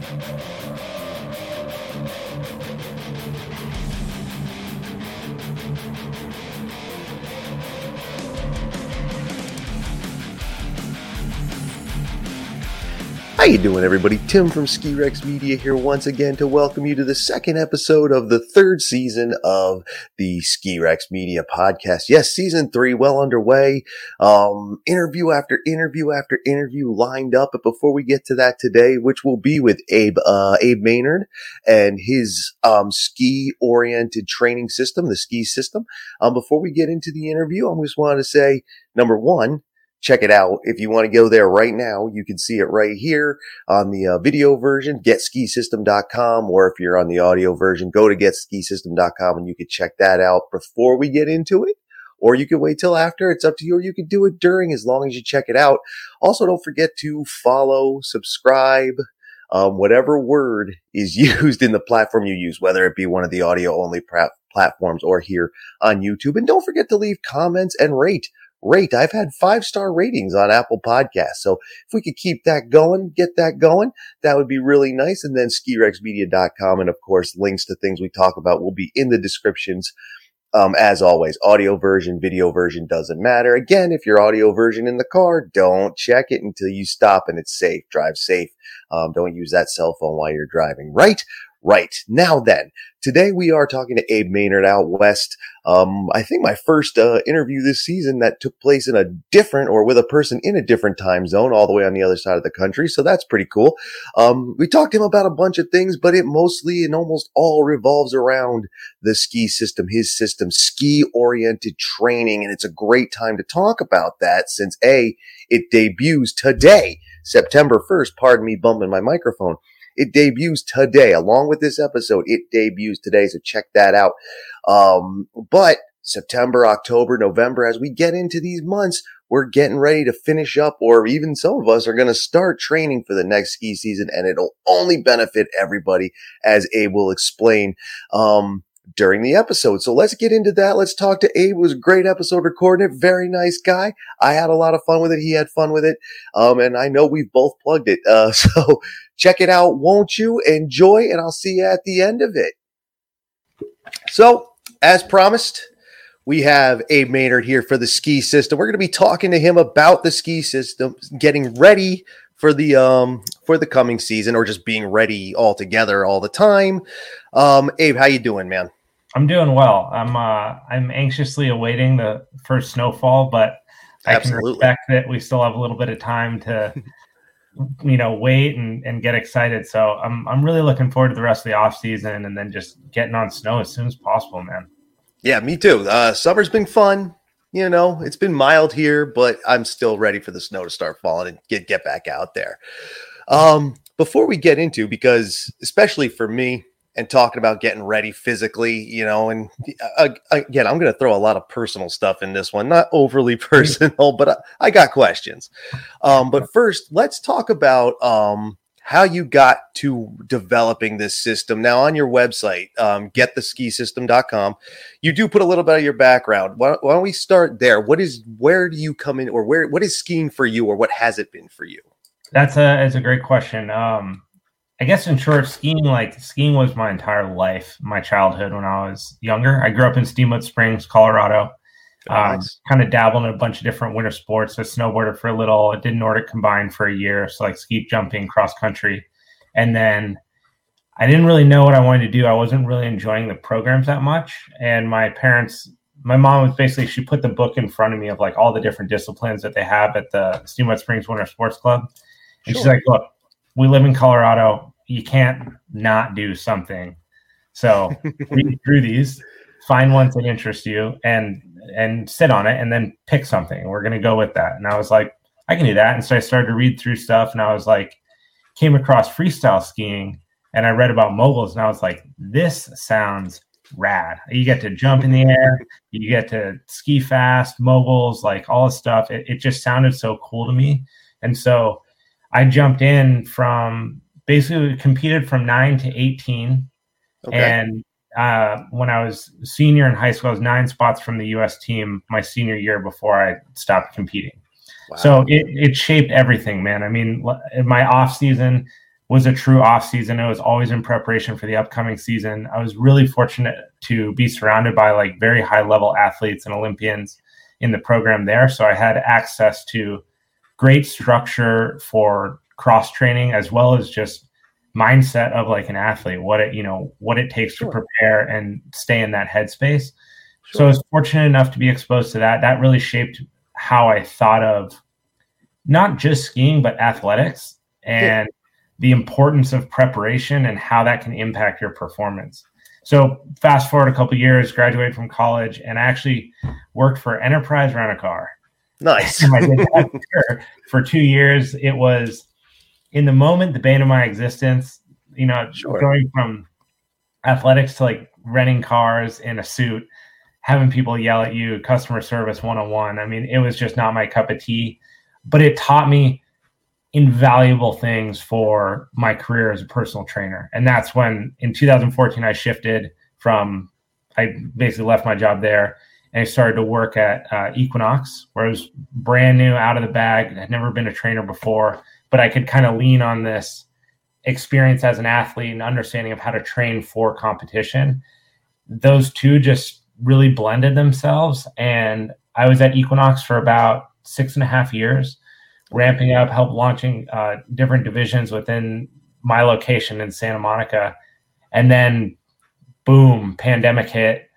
How you doing, everybody? Tim from Ski Rex Media here once again to welcome you to the second episode of the third season of the Ski Rex Media podcast. Yes, season three well underway. Um, interview after interview after interview lined up. But before we get to that today, which will be with Abe uh, Abe Maynard and his um, ski oriented training system, the ski system. Um, before we get into the interview, I just wanted to say number one check it out. If you want to go there right now, you can see it right here on the uh, video version, getskisystem.com, or if you're on the audio version, go to getskisystem.com and you can check that out before we get into it. Or you can wait till after. It's up to you. Or you can do it during as long as you check it out. Also, don't forget to follow, subscribe, um, whatever word is used in the platform you use, whether it be one of the audio only platforms or here on YouTube. And don't forget to leave comments and rate rate. I've had five star ratings on Apple Podcasts. So if we could keep that going, get that going, that would be really nice. And then skirexmedia.com. And of course, links to things we talk about will be in the descriptions. Um, as always, audio version, video version doesn't matter. Again, if your audio version in the car, don't check it until you stop and it's safe. Drive safe. Um, don't use that cell phone while you're driving. Right? Right. Now then, today we are talking to Abe Maynard out west. Um, I think my first uh, interview this season that took place in a different or with a person in a different time zone all the way on the other side of the country. So that's pretty cool. Um, we talked to him about a bunch of things, but it mostly and almost all revolves around the ski system, his system, ski oriented training. And it's a great time to talk about that since A, it debuts today, September 1st. Pardon me bumping my microphone. It debuts today, along with this episode. It debuts today, so check that out. Um, but September, October, November, as we get into these months, we're getting ready to finish up, or even some of us are going to start training for the next ski season, and it'll only benefit everybody, as Abe will explain. Um, during the episode. So let's get into that. Let's talk to Abe. It was a great episode recording it. Very nice guy. I had a lot of fun with it. He had fun with it. Um, and I know we've both plugged it. Uh, so check it out, won't you? Enjoy, and I'll see you at the end of it. So, as promised, we have Abe Maynard here for the ski system. We're going to be talking to him about the ski system, getting ready for the um for the coming season, or just being ready altogether all the time. Um, Abe, how you doing, man? I'm doing well. I'm uh, I'm anxiously awaiting the first snowfall, but I Absolutely. can respect that we still have a little bit of time to you know wait and, and get excited. So I'm I'm really looking forward to the rest of the off season and then just getting on snow as soon as possible, man. Yeah, me too. Uh, summer's been fun. You know, it's been mild here, but I'm still ready for the snow to start falling and get get back out there. Um, before we get into, because especially for me, and talking about getting ready physically, you know, and uh, again, I'm going to throw a lot of personal stuff in this one, not overly personal, but I, I got questions. Um, but first, let's talk about um, how you got to developing this system. Now, on your website, um, gettheskisystem.com, you do put a little bit of your background. Why, why don't we start there? What is, where do you come in, or where, what is skiing for you, or what has it been for you? That's a, that's a great question. Um, I guess in short, skiing like skiing was my entire life, my childhood when I was younger. I grew up in Steamboat Springs, Colorado. Um, nice. Kind of dabbled in a bunch of different winter sports. I snowboarded for a little. I did Nordic combined for a year, so like ski jumping, cross country, and then I didn't really know what I wanted to do. I wasn't really enjoying the programs that much, and my parents, my mom was basically she put the book in front of me of like all the different disciplines that they have at the Steamboat Springs Winter Sports Club, and sure. she's like, "Look, we live in Colorado. You can't not do something. So read through these, find ones that interest you, and and sit on it, and then pick something. We're gonna go with that. And I was like, I can do that. And so I started to read through stuff, and I was like, came across freestyle skiing, and I read about moguls, and I was like, this sounds rad. You get to jump in the air, you get to ski fast, moguls, like all this stuff. It, it just sounded so cool to me. And so I jumped in from basically competed from nine to 18. Okay. And uh, when I was senior in high school, I was nine spots from the U.S. team my senior year before I stopped competing. Wow. So it, it shaped everything, man. I mean, my off season, was a true off season. It was always in preparation for the upcoming season. I was really fortunate to be surrounded by like very high level athletes and Olympians in the program there. So I had access to great structure for cross training as well as just mindset of like an athlete, what it, you know, what it takes sure. to prepare and stay in that headspace. Sure. So I was fortunate enough to be exposed to that. That really shaped how I thought of not just skiing, but athletics and yeah. the importance of preparation and how that can impact your performance. So fast forward a couple years, graduated from college, and I actually worked for Enterprise Rent a Car. Nice. I did that for, two years. It was in the moment the bane of my existence. You know, sure. going from athletics to like renting cars in a suit, having people yell at you, customer service 101. I mean, it was just not my cup of tea, but it taught me invaluable things for my career as a personal trainer. And that's when in 2014 I shifted from I basically left my job there I started to work at uh, Equinox, where I was brand new out of the bag. I'd never been a trainer before, but I could kind of lean on this experience as an athlete and understanding of how to train for competition. Those two just really blended themselves. And I was at Equinox for about six and a half years ramping up, help launching uh, different divisions within my location in Santa Monica. And then, boom, pandemic hit.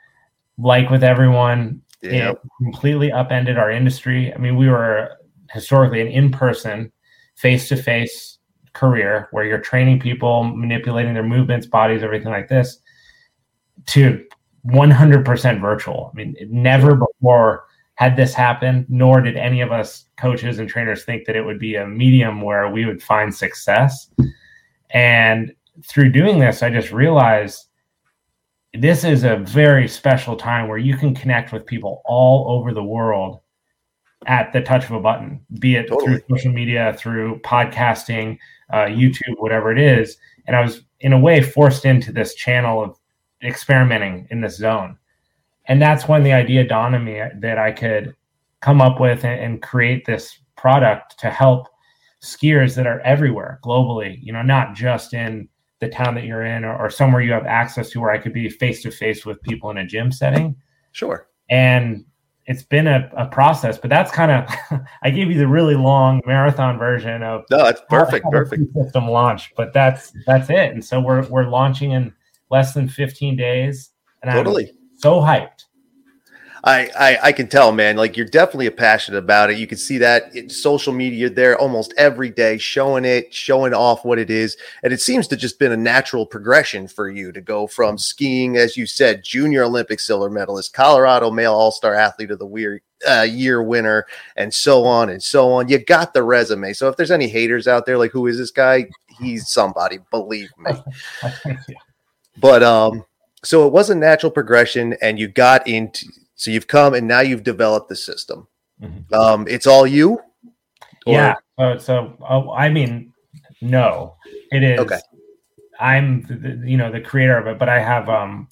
Like with everyone, yep. it completely upended our industry. I mean, we were historically an in person, face to face career where you're training people, manipulating their movements, bodies, everything like this, to 100% virtual. I mean, never before had this happen, nor did any of us coaches and trainers think that it would be a medium where we would find success. And through doing this, I just realized this is a very special time where you can connect with people all over the world at the touch of a button, be it totally. through social media, through podcasting, uh, YouTube, whatever it is. And I was, in a way, forced into this channel of experimenting in this zone and that's when the idea dawned on me that I could come up with and, create this product to help skiers that are everywhere globally, you know, not just in the town that you're in or, or somewhere you have access to where I could be face to face with people in a gym setting. Sure. And it's been a, a process, but that's kind of I gave you the really long marathon version of no, that's perfect, perfect system launch, but that's that's it. And so we're we're launching in less than 15 days. And totally. I'm so hyped. I, I, I can tell, man. Like you're definitely passionate about it. You can see that in social media there almost every day, showing it, showing off what it is, and it seems to just been a natural progression for you to go from skiing, as you said, junior Olympic silver medalist, Colorado male All Star athlete of the year, uh, year winner, and so on and so on. You got the resume. So if there's any haters out there, like who is this guy? He's somebody. Believe me. but um so it was a natural progression and you got into so you've come and now you've developed the system mm-hmm. um it's all you or? yeah uh, so uh, i mean no it is okay i'm the, you know the creator of it but i have um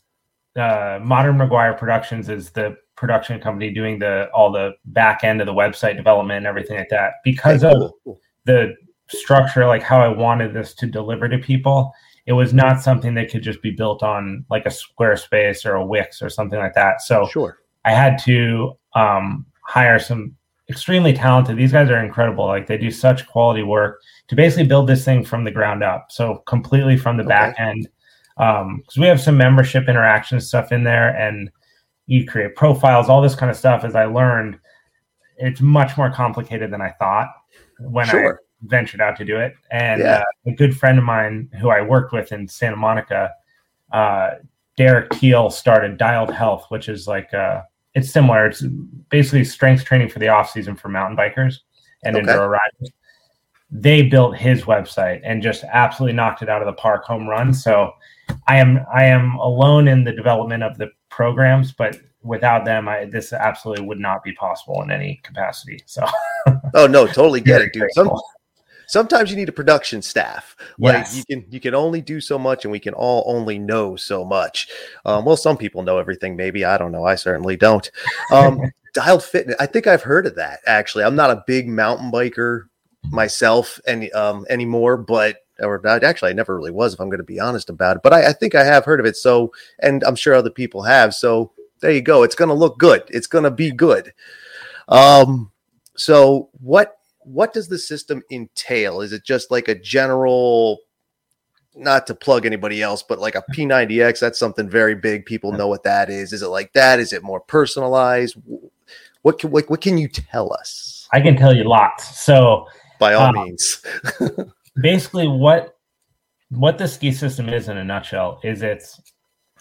uh modern mcguire productions is the production company doing the all the back end of the website development and everything like that because okay, cool. of the structure like how i wanted this to deliver to people it was not something that could just be built on like a Squarespace or a Wix or something like that. So sure, I had to um, hire some extremely talented. These guys are incredible. Like they do such quality work to basically build this thing from the ground up. So completely from the okay. back end. Because um, we have some membership interaction stuff in there, and you create profiles, all this kind of stuff. As I learned, it's much more complicated than I thought when sure. I ventured out to do it. And yeah. uh, a good friend of mine who I worked with in Santa Monica, uh, Derek Teal, started Dialed Health, which is like uh, it's similar. It's basically strength training for the off season for mountain bikers and okay. enduro riders. They built his website and just absolutely knocked it out of the park, home run. So I am I am alone in the development of the programs, but without them, I, this absolutely would not be possible in any capacity. So, oh no, totally get it, dude. Some, sometimes you need a production staff. Like you can you can only do so much, and we can all only know so much. Um, well, some people know everything. Maybe I don't know. I certainly don't. Um, dialed fitness. I think I've heard of that. Actually, I'm not a big mountain biker myself any um, anymore, but or not. Actually, I never really was, if I'm going to be honest about it. But I, I think I have heard of it. So, and I'm sure other people have. So there you go. It's going to look good. It's going to be good. Um, so what what does the system entail? Is it just like a general not to plug anybody else, but like a P90X, that's something very big. People know what that is. Is it like that? Is it more personalized? What can what, what can you tell us? I can tell you lots. So by all um, means. basically what what the ski system is in a nutshell is it's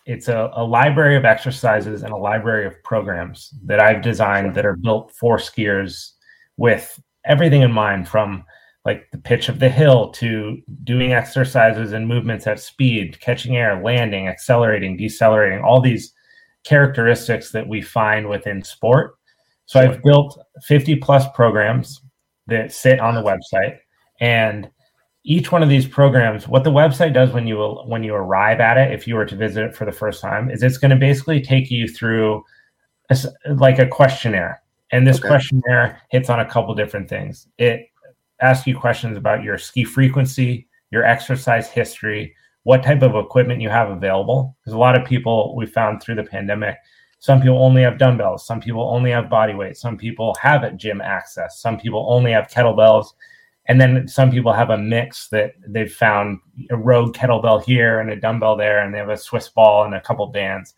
it's a, a library of exercises and a library of programs that I've designed that are built for skiers with everything in mind from like the pitch of the hill to doing exercises and movements at speed, catching air, landing, accelerating, decelerating, all these characteristics that we find within sport. So I've built 50 plus programs that sit on the website and each one of these programs what the website does when you when you arrive at it if you were to visit it for the first time is it's going to basically take you through a, like a questionnaire and this okay. questionnaire hits on a couple different things. It asks you questions about your ski frequency your exercise history what type of equipment you have available. Because a lot of people we found through the pandemic some people only have dumbbells some people only have body weight some people have a gym access some people only have kettlebells and then some people have a mix that they've found a rogue kettlebell here and a dumbbell there and they have a swiss ball and a couple bands.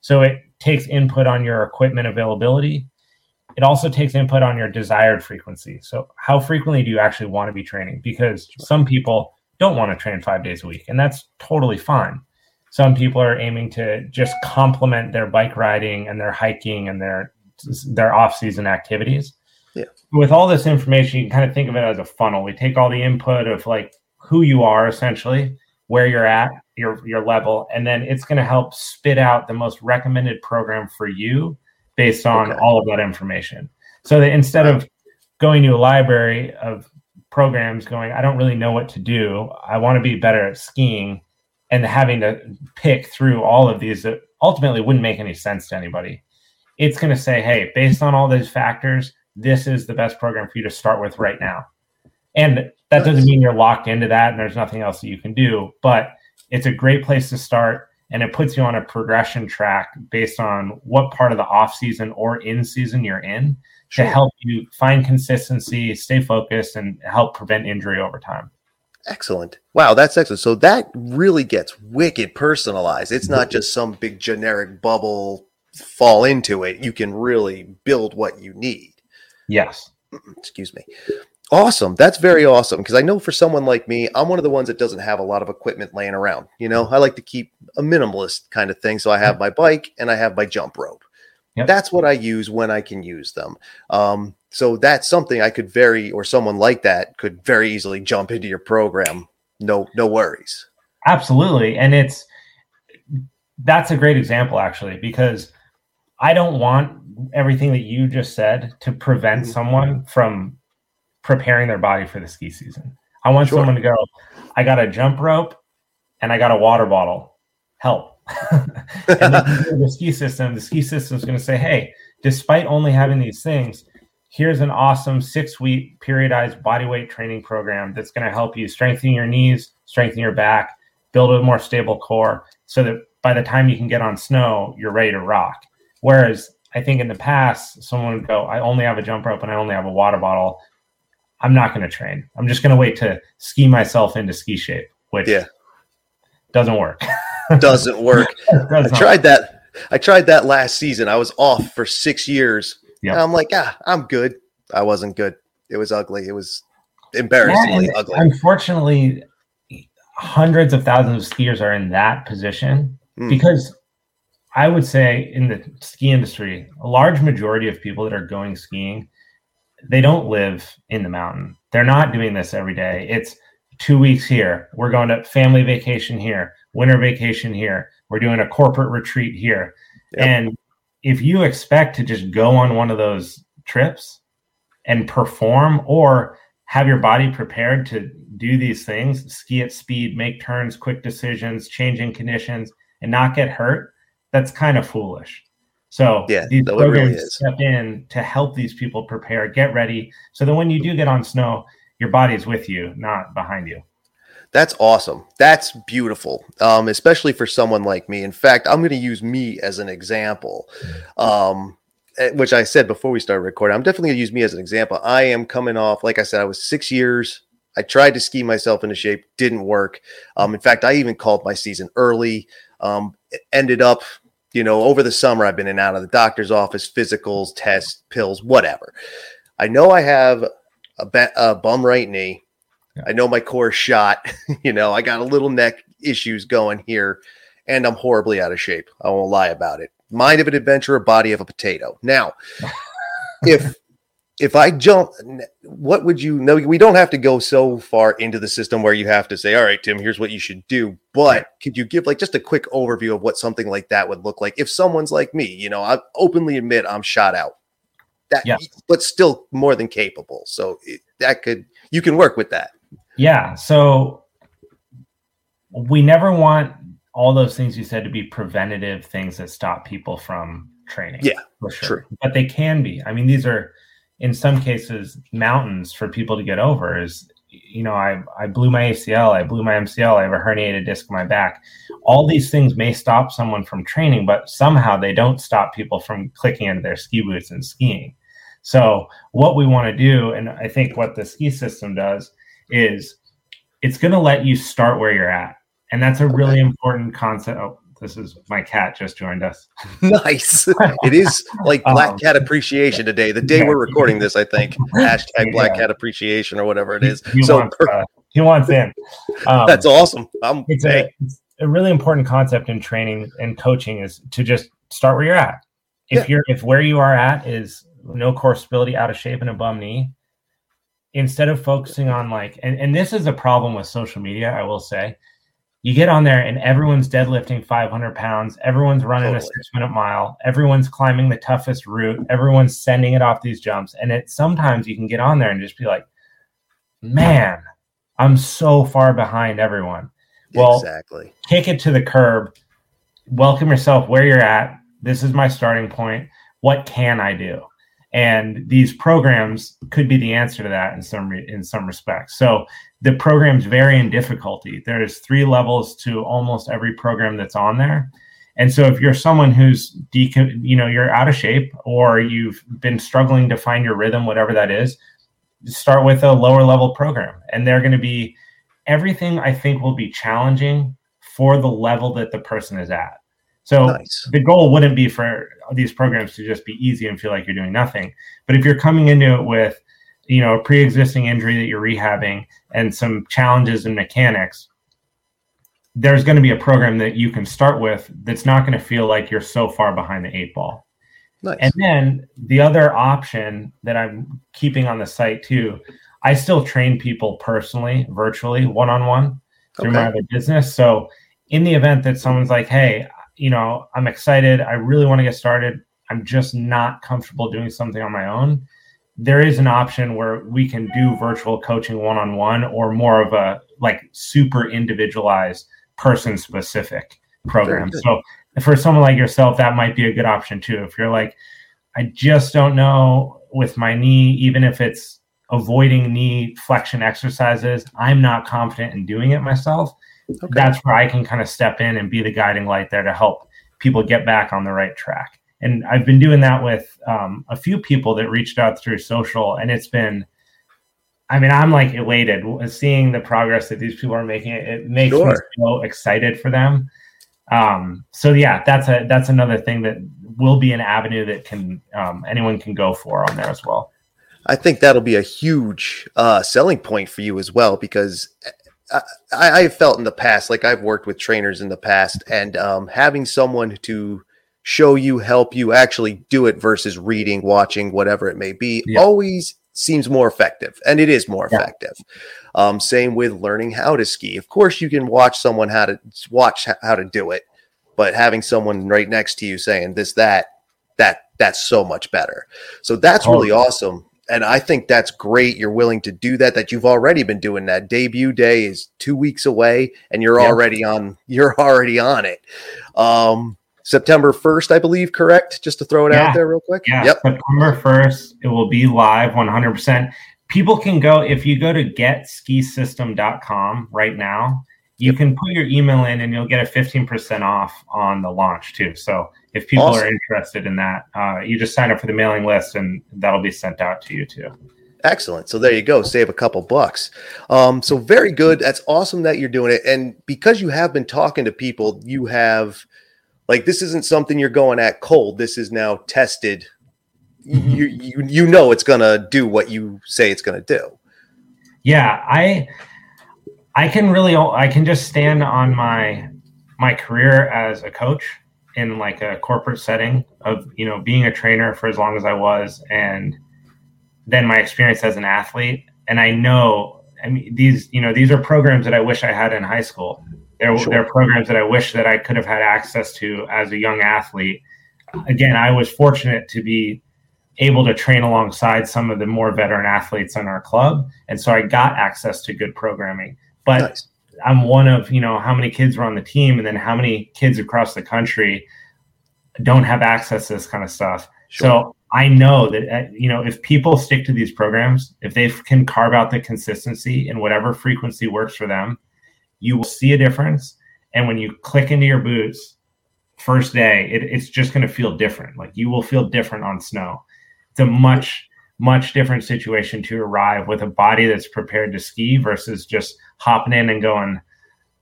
So it takes input on your equipment availability it also takes input on your desired frequency. So how frequently do you actually want to be training? Because some people don't want to train five days a week and that's totally fine. Some people are aiming to just complement their bike riding and their hiking and their their off-season activities. Yeah. With all this information, you can kind of think of it as a funnel. We take all the input of like who you are essentially, where you're at, your your level, and then it's going to help spit out the most recommended program for you based on okay. all of that information. So that instead of going to a library of programs going, I don't really know what to do. I want to be better at skiing and having to pick through all of these that ultimately wouldn't make any sense to anybody. It's going to say, hey, based on all those factors, this is the best program for you to start with right now. And that doesn't mean you're locked into that and there's nothing else that you can do, but it's a great place to start and it puts you on a progression track based on what part of the off season or in season you're in sure. to help you find consistency, stay focused and help prevent injury over time. Excellent. Wow, that's excellent. So that really gets wicked personalized. It's not just some big generic bubble fall into it. You can really build what you need. Yes. Excuse me. Awesome. That's very awesome because I know for someone like me, I'm one of the ones that doesn't have a lot of equipment laying around. You know, I like to keep a minimalist kind of thing. So I have my bike and I have my jump rope. Yep. That's what I use when I can use them. Um, so that's something I could very, or someone like that could very easily jump into your program. No, no worries. Absolutely. And it's, that's a great example actually, because I don't want everything that you just said to prevent mm-hmm. someone from preparing their body for the ski season. I want sure. someone to go, I got a jump rope and I got a water bottle. Help. and the ski system, the ski system is going to say, hey, despite only having these things, here's an awesome six week periodized body weight training program that's going to help you strengthen your knees, strengthen your back, build a more stable core so that by the time you can get on snow, you're ready to rock. Whereas I think in the past, someone would go, I only have a jump rope and I only have a water bottle. I'm not going to train. I'm just going to wait to ski myself into ski shape, which yeah. doesn't work. doesn't work. Does I tried that. I tried that last season. I was off for six years. Yep. And I'm like, ah, I'm good. I wasn't good. It was ugly. It was embarrassingly yeah, ugly. Unfortunately, hundreds of thousands of skiers are in that position mm. because I would say in the ski industry, a large majority of people that are going skiing, they don't live in the mountain. They're not doing this every day. It's two weeks here. We're going to family vacation here, winter vacation here. We're doing a corporate retreat here. Yep. And if you expect to just go on one of those trips and perform or have your body prepared to do these things, ski at speed, make turns, quick decisions, changing conditions, and not get hurt, that's kind of foolish. So yeah, these programs really step in to help these people prepare, get ready, so that when you do get on snow, your body's with you, not behind you. That's awesome. That's beautiful, um, especially for someone like me. In fact, I'm going to use me as an example, um, eh, which I said before we started recording. I'm definitely going to use me as an example. I am coming off, like I said, I was six years. I tried to ski myself into shape, didn't work. Um, in fact, I even called my season early. Um, ended up, you know, over the summer, I've been in and out of the doctor's office, physicals, tests, pills, whatever. I know I have a, ba- a bum right knee. I know my core shot. you know, I got a little neck issues going here, and I'm horribly out of shape. I won't lie about it. Mind of an adventurer, body of a potato. Now, if if I jump, what would you know? We don't have to go so far into the system where you have to say, all right, Tim, here's what you should do. But could you give like just a quick overview of what something like that would look like if someone's like me? You know, I openly admit I'm shot out. That, yeah. but still more than capable. So it, that could you can work with that. Yeah. So we never want all those things you said to be preventative things that stop people from training. Yeah, for sure. True. But they can be. I mean, these are in some cases mountains for people to get over. Is you know, I I blew my ACL, I blew my MCL, I have a herniated disc in my back. All these things may stop someone from training, but somehow they don't stop people from clicking into their ski boots and skiing. So what we want to do, and I think what the ski system does, is it's going to let you start where you're at. And that's a really important concept. Oh, this is my cat just joined us. nice. it is like Black um, Cat Appreciation today. The day yeah, we're recording this, I think. Hashtag Black Cat Appreciation or whatever it is. He, he so wants, uh, he wants in. Um, that's awesome. I'm, it's, hey. a, it's a really important concept in training and coaching is to just start where you're at. If yeah. you're if where you are at is no core stability, out of shape, and a bum knee, instead of focusing on like and, and this is a problem with social media i will say you get on there and everyone's deadlifting 500 pounds. Everyone's running totally. a six minute mile. Everyone's climbing the toughest route. Everyone's sending it off these jumps. And it sometimes you can get on there and just be like man i'm so far behind everyone. Well exactly. kick it to the curb. Welcome yourself where you're at. This is my starting point. What can i do and these programs could be the answer to that in some re- in some respects. So the programs vary in difficulty. There's three levels to almost every program that's on there. And so if you're someone who's de- you know you're out of shape or you've been struggling to find your rhythm whatever that is start with a lower level program. And they're going to be everything i think will be challenging for the level that the person is at so nice. the goal wouldn't be for these programs to just be easy and feel like you're doing nothing. But if you're coming into it with, you know, a pre-existing injury that you're rehabbing and some challenges in mechanics, there's going to be a program that you can start with that's not going to feel like you're so far behind the eight ball. Nice. And then the other option that I'm keeping on the site too, I still train people personally, virtually, one on one through okay. my other business. So in the event that someone's like, hey, you know, I'm excited. I really want to get started. I'm just not comfortable doing something on my own. There is an option where we can do virtual coaching one on one or more of a like super individualized person specific program. So for someone like yourself, that might be a good option too. If you're like, I just don't know with my knee, even if it's avoiding knee flexion exercises, I'm not confident in doing it myself okay. that's where I can kind of step in and be the guiding light there to help people get back on the right track. And I've been doing that with um, a few people that reached out through social, and it's been, I mean, I'm like elated seeing the progress that these people are making. It makes sure. me so excited for them. Um, so yeah, that's a that's another thing that will be an avenue that can um, anyone can go for on there as well. I think that'll be a huge uh, selling point for you as well because I, I've felt in the past, like I've worked with trainers in the past, and um, having someone to show you, help you actually do it versus reading, watching, whatever it may be, yeah. always seems more effective, and it is more yeah. effective. Um, same with learning how to ski. Of course, you can watch someone how to watch how to do it, but having someone right next to you saying this, that, that, that's so much better. So that's oh, really awesome and I think that's great. You're willing to do that. That you've already been doing that. Debut day is two weeks away, and you're yep. already on. You're already on it. Um, September 1st, I believe. Correct. Just to throw it yeah. out there real quick. Yeah. Yep. September 1st, it will be live 100. percent people can go if you go to getskisystem.com right now you can put your email in and you'll get a 15% off on the launch too so if people awesome. are interested in that uh, you just sign up for the mailing list and that'll be sent out to you too. Excellent. So there you go. Save a couple bucks. Um, so very good. That's awesome that you're doing it. And because you have been talking to people you have like this isn't something you're going at cold. This is now tested. Mm-hmm. you, you you know it's gonna do what you say it's gonna do. Yeah, I I can really I can just stand on my my career as a coach in like a corporate setting of you know being a trainer for as long as I was and then my experience as an athlete and I know I mean these you know these are programs that I wish I had in high school. There sure. there are programs that I wish that I could have had access to as a young athlete. Again, I was fortunate to be able to train alongside some of the more veteran athletes in our club. And so I got access to good programming. But nice. I'm one of, you know, how many kids were on the team and then how many kids across the country don't have access to this kind of stuff. Sure. So I know that, uh, you know, if people stick to these programs, if they can carve out the consistency and whatever frequency works for them, you will see a difference. And when you click into your boots, first day, it, it's just going to feel different. Like you will feel different on snow it's a much much different situation to arrive with a body that's prepared to ski versus just hopping in and going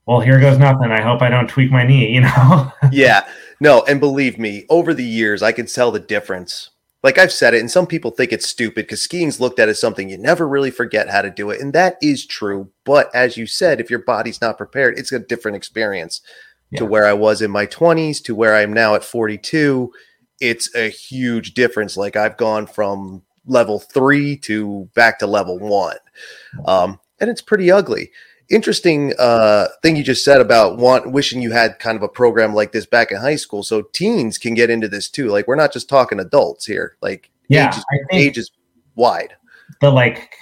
well here goes nothing. I hope i don't tweak my knee you know? Yeah. No and believe me over the years i can tell the difference. Like i've said it and some people think it's stupid because skiing's looked at as something you never really forget how to do it and that is true but as you said if your body's not prepared it's a different experience. Yeah. to where i was in my 20s to where i'm now at 42 it's a huge difference. Like I've gone from level three to back to level one. Um, and it's pretty ugly. Interesting uh, thing you just said about want wishing you had kind of a program like this back in high school. So teens can get into this too. Like we're not just talking adults here. Like yeah, age is, age is wide. The like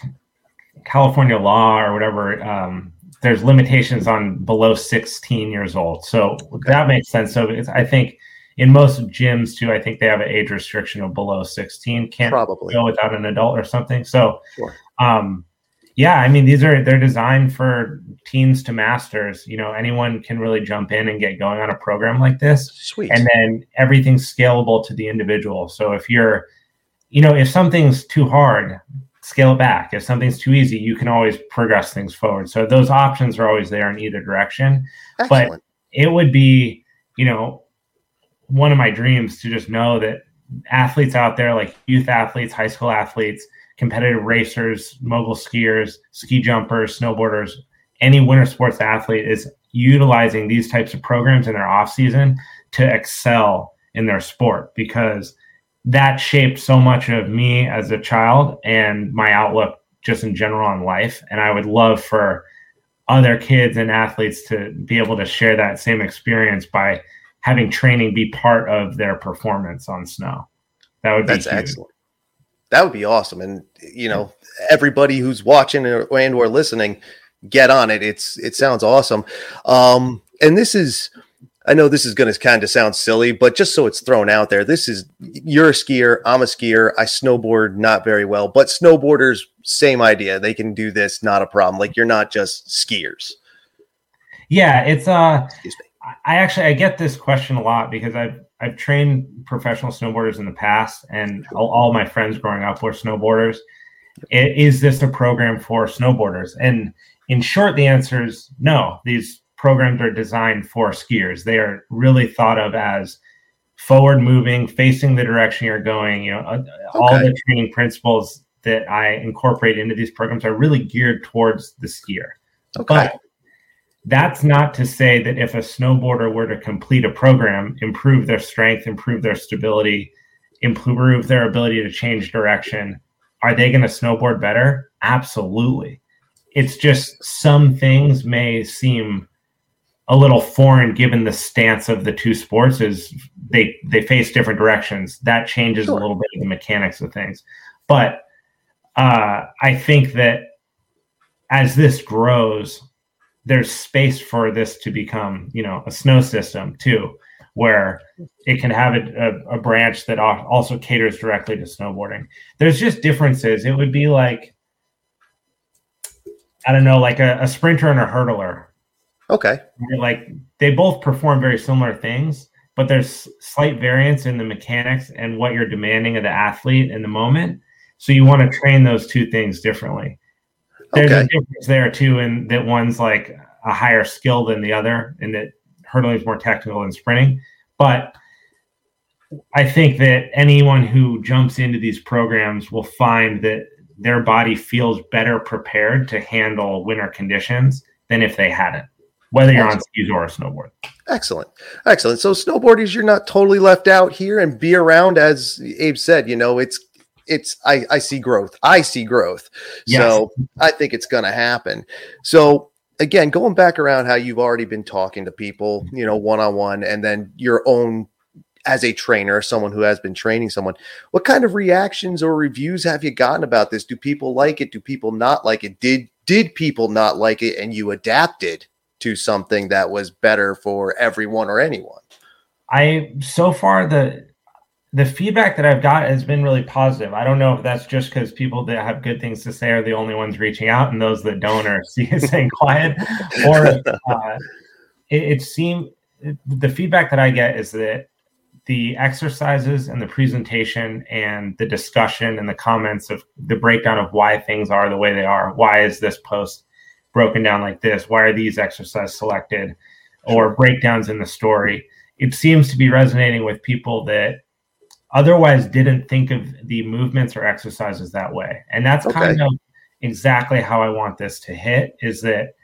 California law or whatever, um, there's limitations on below 16 years old. So okay. that makes sense. So I think in most gyms too, I think they have an age restriction of below 16. Can't probably go without an adult or something. So, sure. um, yeah, I mean, these are they're designed for teens to masters. You know, anyone can really jump in and get going on a program like this. Sweet. And then everything's scalable to the individual. So if you're, you know, if something's too hard, scale it back. If something's too easy, you can always progress things forward. So those options are always there in either direction. Excellent. But it would be, you know, one of my dreams to just know that athletes out there, like youth athletes, high school athletes, competitive racers, mogul skiers, ski jumpers, snowboarders, any winter sports athlete is utilizing these types of programs in their off season to excel in their sport because that shaped so much of me as a child and my outlook just in general on life. And I would love for other kids and athletes to be able to share that same experience by having training be part of their performance on snow. That would be That's huge. excellent. That would be awesome. And you know, everybody who's watching and or listening, get on it. It's it sounds awesome. Um, and this is I know this is going to kind of sound silly, but just so it's thrown out there, this is you're a skier, I'm a skier. I snowboard not very well, but snowboarders, same idea. They can do this, not a problem. Like you're not just skiers. Yeah, it's uh I actually I get this question a lot because I've I've trained professional snowboarders in the past, and all, all my friends growing up were snowboarders. Is this a program for snowboarders? And in short, the answer is no. These programs are designed for skiers. They are really thought of as forward moving, facing the direction you're going. You know, uh, okay. all the training principles that I incorporate into these programs are really geared towards the skier. Okay. But that's not to say that if a snowboarder were to complete a program, improve their strength, improve their stability, improve their ability to change direction, are they going to snowboard better? Absolutely. It's just some things may seem a little foreign given the stance of the two sports is they they face different directions. That changes sure. a little bit of the mechanics of things. But uh, I think that as this grows, there's space for this to become, you know, a snow system too, where it can have a, a, a, branch that also caters directly to snowboarding. There's just differences. It would be like, I don't know, like a, a sprinter and a hurdler. Okay. Like they both perform very similar things, but there's slight variance in the mechanics and what you're demanding of the athlete in the moment. So you want to train those two things differently. There's okay. a difference there too, in that one's like a higher skill than the other, and that hurdling is more technical than sprinting. But I think that anyone who jumps into these programs will find that their body feels better prepared to handle winter conditions than if they hadn't, whether you're Excellent. on skis or a snowboard. Excellent. Excellent. So snowboarders, you're not totally left out here and be around, as Abe said, you know, it's it's I, I see growth. I see growth. Yes. So I think it's gonna happen. So again, going back around how you've already been talking to people, you know, one on one, and then your own as a trainer, someone who has been training someone, what kind of reactions or reviews have you gotten about this? Do people like it? Do people not like it? Did did people not like it and you adapted to something that was better for everyone or anyone? I so far the the feedback that I've got has been really positive. I don't know if that's just because people that have good things to say are the only ones reaching out, and those that don't are staying quiet, or uh, it, it seemed the feedback that I get is that the exercises and the presentation and the discussion and the comments of the breakdown of why things are the way they are. Why is this post broken down like this? Why are these exercises selected? Or breakdowns in the story. It seems to be resonating with people that otherwise didn't think of the movements or exercises that way. And that's okay. kind of exactly how I want this to hit is that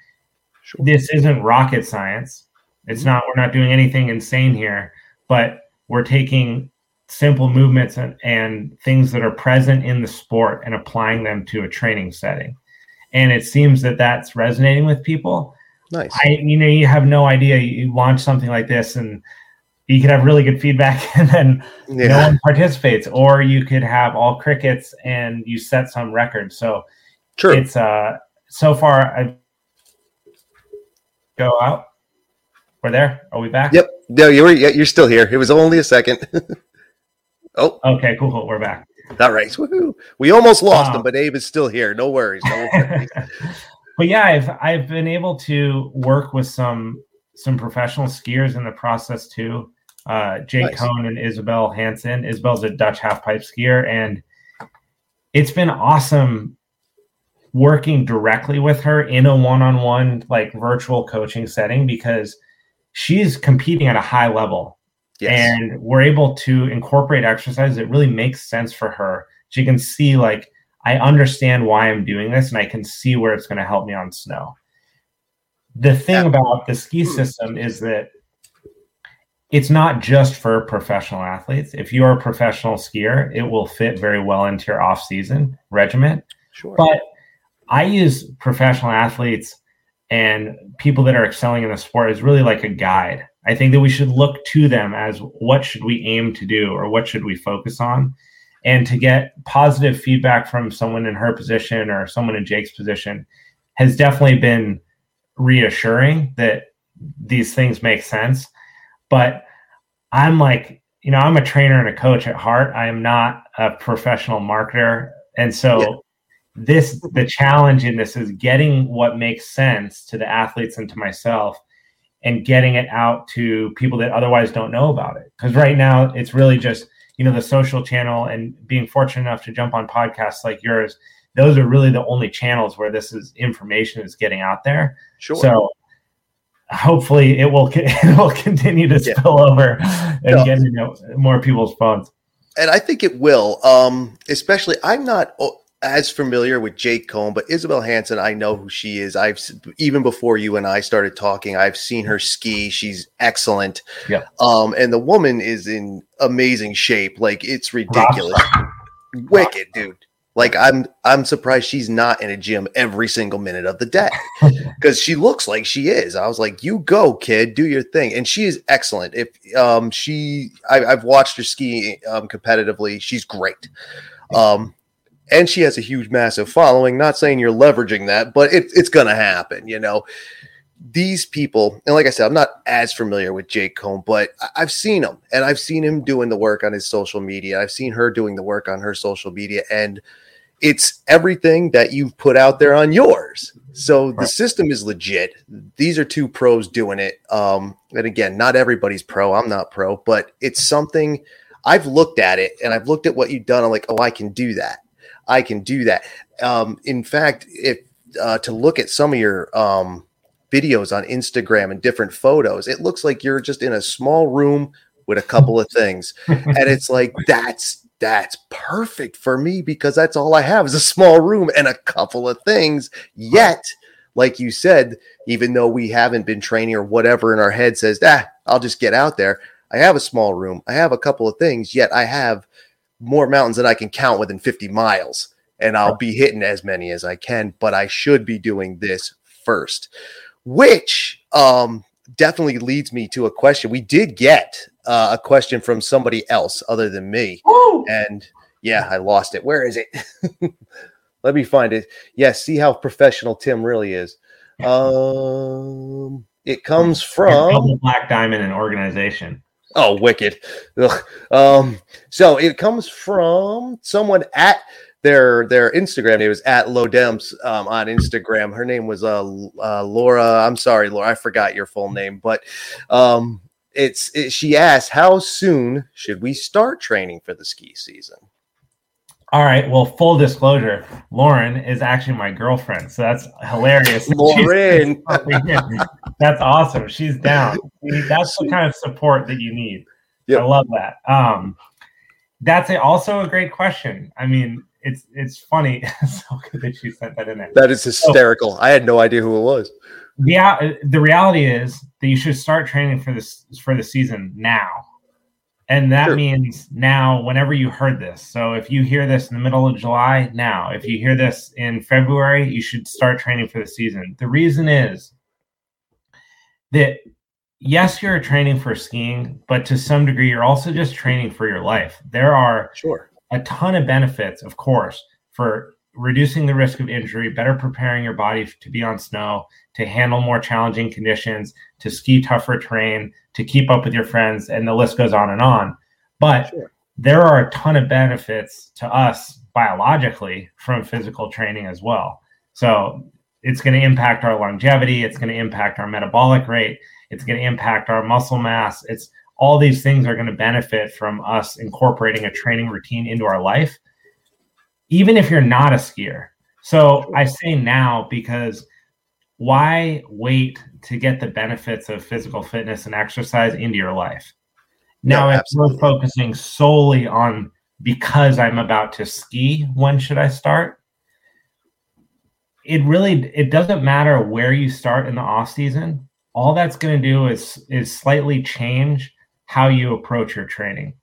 sure. this isn't rocket science. It's mm-hmm. not, we're not doing anything insane here, but we're taking simple movements and, and things that are present in the sport and applying them to a training setting. And it seems that that's resonating with people. Nice. I, you know, you have no idea. You launch something like this, and you could have really good feedback, and then yeah. no one participates, or you could have all crickets and you set some record. So, True. It's uh, so far I go out. We're there. Are we back? Yep. No, you're you're still here. It was only a second. oh. Okay. Cool. Cool. We're back. All right. Woo-hoo. We almost lost him, but Abe is still here. No worries. No worries. but yeah, I've I've been able to work with some some professional skiers in the process too. Uh, Jake nice. Cohn and Isabel Hansen. Isabel's a Dutch half pipe skier, and it's been awesome working directly with her in a one-on-one like virtual coaching setting because she's competing at a high level. Yes. And we're able to incorporate exercise that really makes sense for her. She can see, like, I understand why I'm doing this and I can see where it's going to help me on snow. The thing yeah. about the ski hmm. system is that it's not just for professional athletes. If you're a professional skier, it will fit very well into your off season regimen. Sure. But I use professional athletes and people that are excelling in the sport is really like a guide. I think that we should look to them as what should we aim to do or what should we focus on? And to get positive feedback from someone in her position or someone in Jake's position has definitely been reassuring that these things make sense. But I'm like, you know, I'm a trainer and a coach at heart. I am not a professional marketer. And so yeah this the challenge in this is getting what makes sense to the athletes and to myself and getting it out to people that otherwise don't know about it because right now it's really just you know the social channel and being fortunate enough to jump on podcasts like yours those are really the only channels where this is information is getting out there sure so hopefully it will it will continue to yeah. spill over and no. get into more people's phones and I think it will. Um, especially, I'm not as familiar with Jake Cohn, but Isabel Hansen, I know who she is. I've even before you and I started talking, I've seen her ski. She's excellent. Yeah. Um, and the woman is in amazing shape. Like it's ridiculous. Wicked, dude. Like I'm I'm surprised she's not in a gym every single minute of the day. Because she looks like she is. I was like, you go, kid, do your thing. And she is excellent. If um she I, have watched her ski um competitively, she's great. Um and she has a huge, massive following. Not saying you're leveraging that, but it, it's going to happen. You know, these people, and like I said, I'm not as familiar with Jake Cohn, but I've seen him, and I've seen him doing the work on his social media. I've seen her doing the work on her social media, and it's everything that you've put out there on yours. So the system is legit. These are two pros doing it. Um, and again, not everybody's pro. I'm not pro, but it's something I've looked at it and I've looked at what you've done. I'm like, oh, I can do that. I can do that. Um, in fact, if uh, to look at some of your um, videos on Instagram and different photos, it looks like you're just in a small room with a couple of things, and it's like that's that's perfect for me because that's all I have is a small room and a couple of things. Yet, like you said, even though we haven't been training or whatever in our head says, ah, I'll just get out there. I have a small room. I have a couple of things, yet I have more mountains than I can count within 50 miles. And I'll be hitting as many as I can, but I should be doing this first, which um, definitely leads me to a question. We did get uh, a question from somebody else other than me. Ooh. And yeah, I lost it. Where is it? Let me find it. Yes, yeah, see how professional Tim really is. Um, it comes from Black Diamond and organization. Oh, wicked. Ugh. Um, so it comes from someone at their their Instagram name is at Lodems um, on Instagram. Her name was uh, uh, Laura. I'm sorry, Laura, I forgot your full name, but um, it's it, she asked, "How soon should we start training for the ski season?" All right. Well, full disclosure, Lauren is actually my girlfriend, so that's hilarious. Lauren, that's awesome. She's down. That's the kind of support that you need. Yep. I love that. Um, that's a, also a great question. I mean, it's it's funny. so good that you sent that in there. That is hysterical. So, I had no idea who it was. Yeah, uh, the reality is that you should start training for this for the season now and that sure. means now, whenever you heard this. So if you hear this in the middle of July, now. If you hear this in February, you should start training for the season. The reason is that, yes, you're training for skiing, but to some degree, you're also just training for your life. There are sure a ton of benefits, of course, for reducing the risk of injury, better preparing your body to be on snow, to handle more challenging conditions, to ski tougher terrain, to keep up with your friends, and the list goes on and on. But sure. there are a ton of benefits to us biologically from physical training as well. So it's going to impact our longevity, it's going to impact our metabolic rate, it's going to impact our muscle mass. It's all these things are going to benefit from us incorporating a training routine into our life, even if you're not a skier. So I say now because why wait to get the benefits of physical fitness and exercise into your life? Now, if we're focusing solely on because I'm about to ski, when should I start? It really it doesn't matter where you start in the off season. All that's going to do is is slightly change how you approach your training.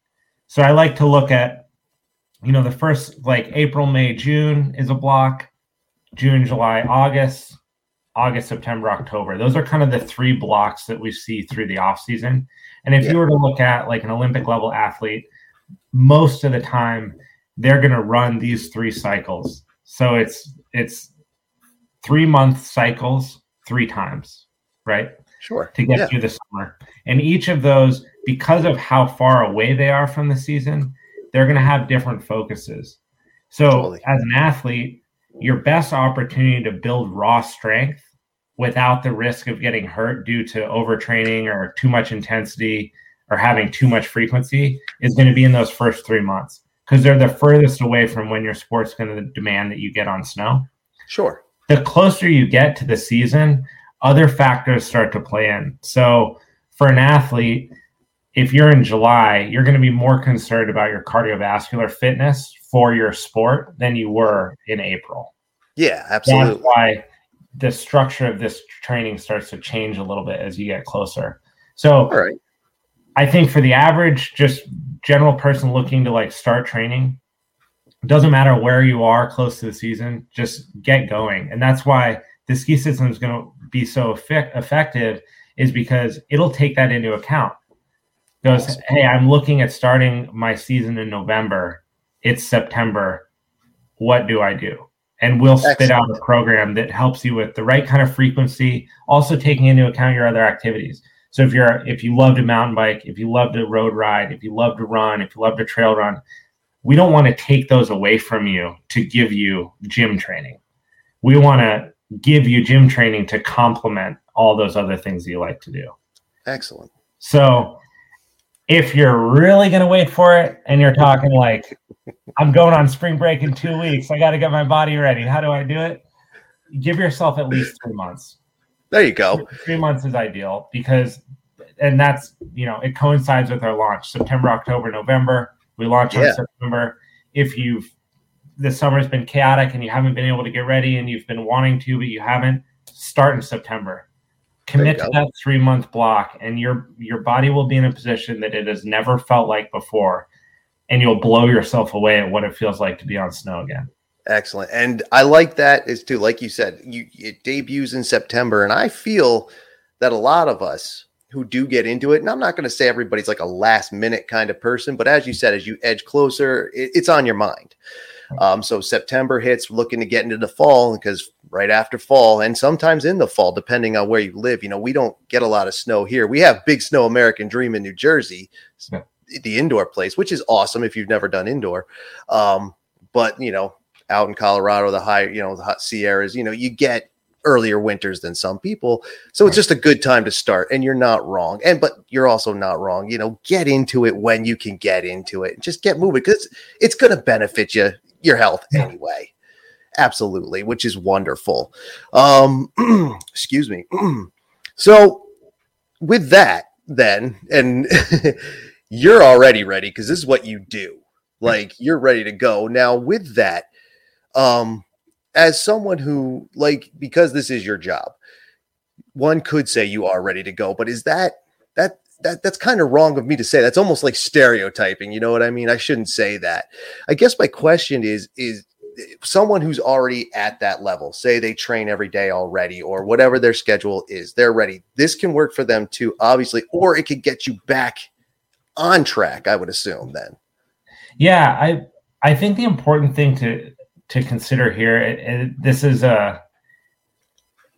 So I like to look at you know the first like April, May, June is a block, June, July, August, August, September, October. Those are kind of the three blocks that we see through the off season. And if yeah. you were to look at like an Olympic level athlete, most of the time they're going to run these three cycles. So it's it's three month cycles three times, right? Sure. To get yeah. through the summer. And each of those, because of how far away they are from the season, they're going to have different focuses. So totally. as an athlete, your best opportunity to build raw strength without the risk of getting hurt due to overtraining or too much intensity or having too much frequency is going to be in those first three months because they're the furthest away from when your sport's going to demand that you get on snow. Sure. The closer you get to the season, other factors start to play in. So for an athlete, if you're in July, you're going to be more concerned about your cardiovascular fitness for your sport than you were in April. Yeah, absolutely. That's why the structure of this training starts to change a little bit as you get closer. So, I think for the average, just general person looking to like start training, doesn't matter where you are close to the season, just get going. And that's why the ski system is going to be so effect- effective, is because it'll take that into account. Goes, hey, I'm looking at starting my season in November. It's September. What do I do? and we'll spit Excellent. out a program that helps you with the right kind of frequency, also taking into account your other activities. So if you're if you love to mountain bike, if you love to road ride, if you love to run, if you love to trail run, we don't want to take those away from you to give you gym training. We want to give you gym training to complement all those other things you like to do. Excellent. So if you're really going to wait for it and you're talking like, I'm going on spring break in two weeks, I got to get my body ready. How do I do it? Give yourself at least three months. There you go. Three months is ideal because, and that's, you know, it coincides with our launch September, October, November. We launch yeah. in September. If you've, the summer's been chaotic and you haven't been able to get ready and you've been wanting to, but you haven't, start in September commit to that three month block and your your body will be in a position that it has never felt like before and you'll blow yourself away at what it feels like to be on snow again. Excellent. And i like that is too like you said you it debuts in september and i feel that a lot of us who do get into it and i'm not going to say everybody's like a last minute kind of person but as you said as you edge closer it, it's on your mind. Um, so September hits, looking to get into the fall because right after fall, and sometimes in the fall, depending on where you live, you know, we don't get a lot of snow here. We have Big Snow American Dream in New Jersey, yeah. the indoor place, which is awesome if you've never done indoor. Um, but you know, out in Colorado, the high, you know, the hot Sierras, you know, you get earlier winters than some people. So it's just a good time to start and you're not wrong. And but you're also not wrong. You know, get into it when you can get into it. Just get moving cuz it's, it's going to benefit you your health anyway. Absolutely, which is wonderful. Um, excuse me. so, with that, then, and you're already ready because this is what you do. Like you're ready to go now. With that, um, as someone who like because this is your job, one could say you are ready to go, but is that that that that's kind of wrong of me to say. That's almost like stereotyping. You know what I mean? I shouldn't say that. I guess my question is is someone who's already at that level, say they train every day already or whatever their schedule is, they're ready. This can work for them too, obviously, or it could get you back on track, I would assume then. Yeah, I I think the important thing to to consider here, this is a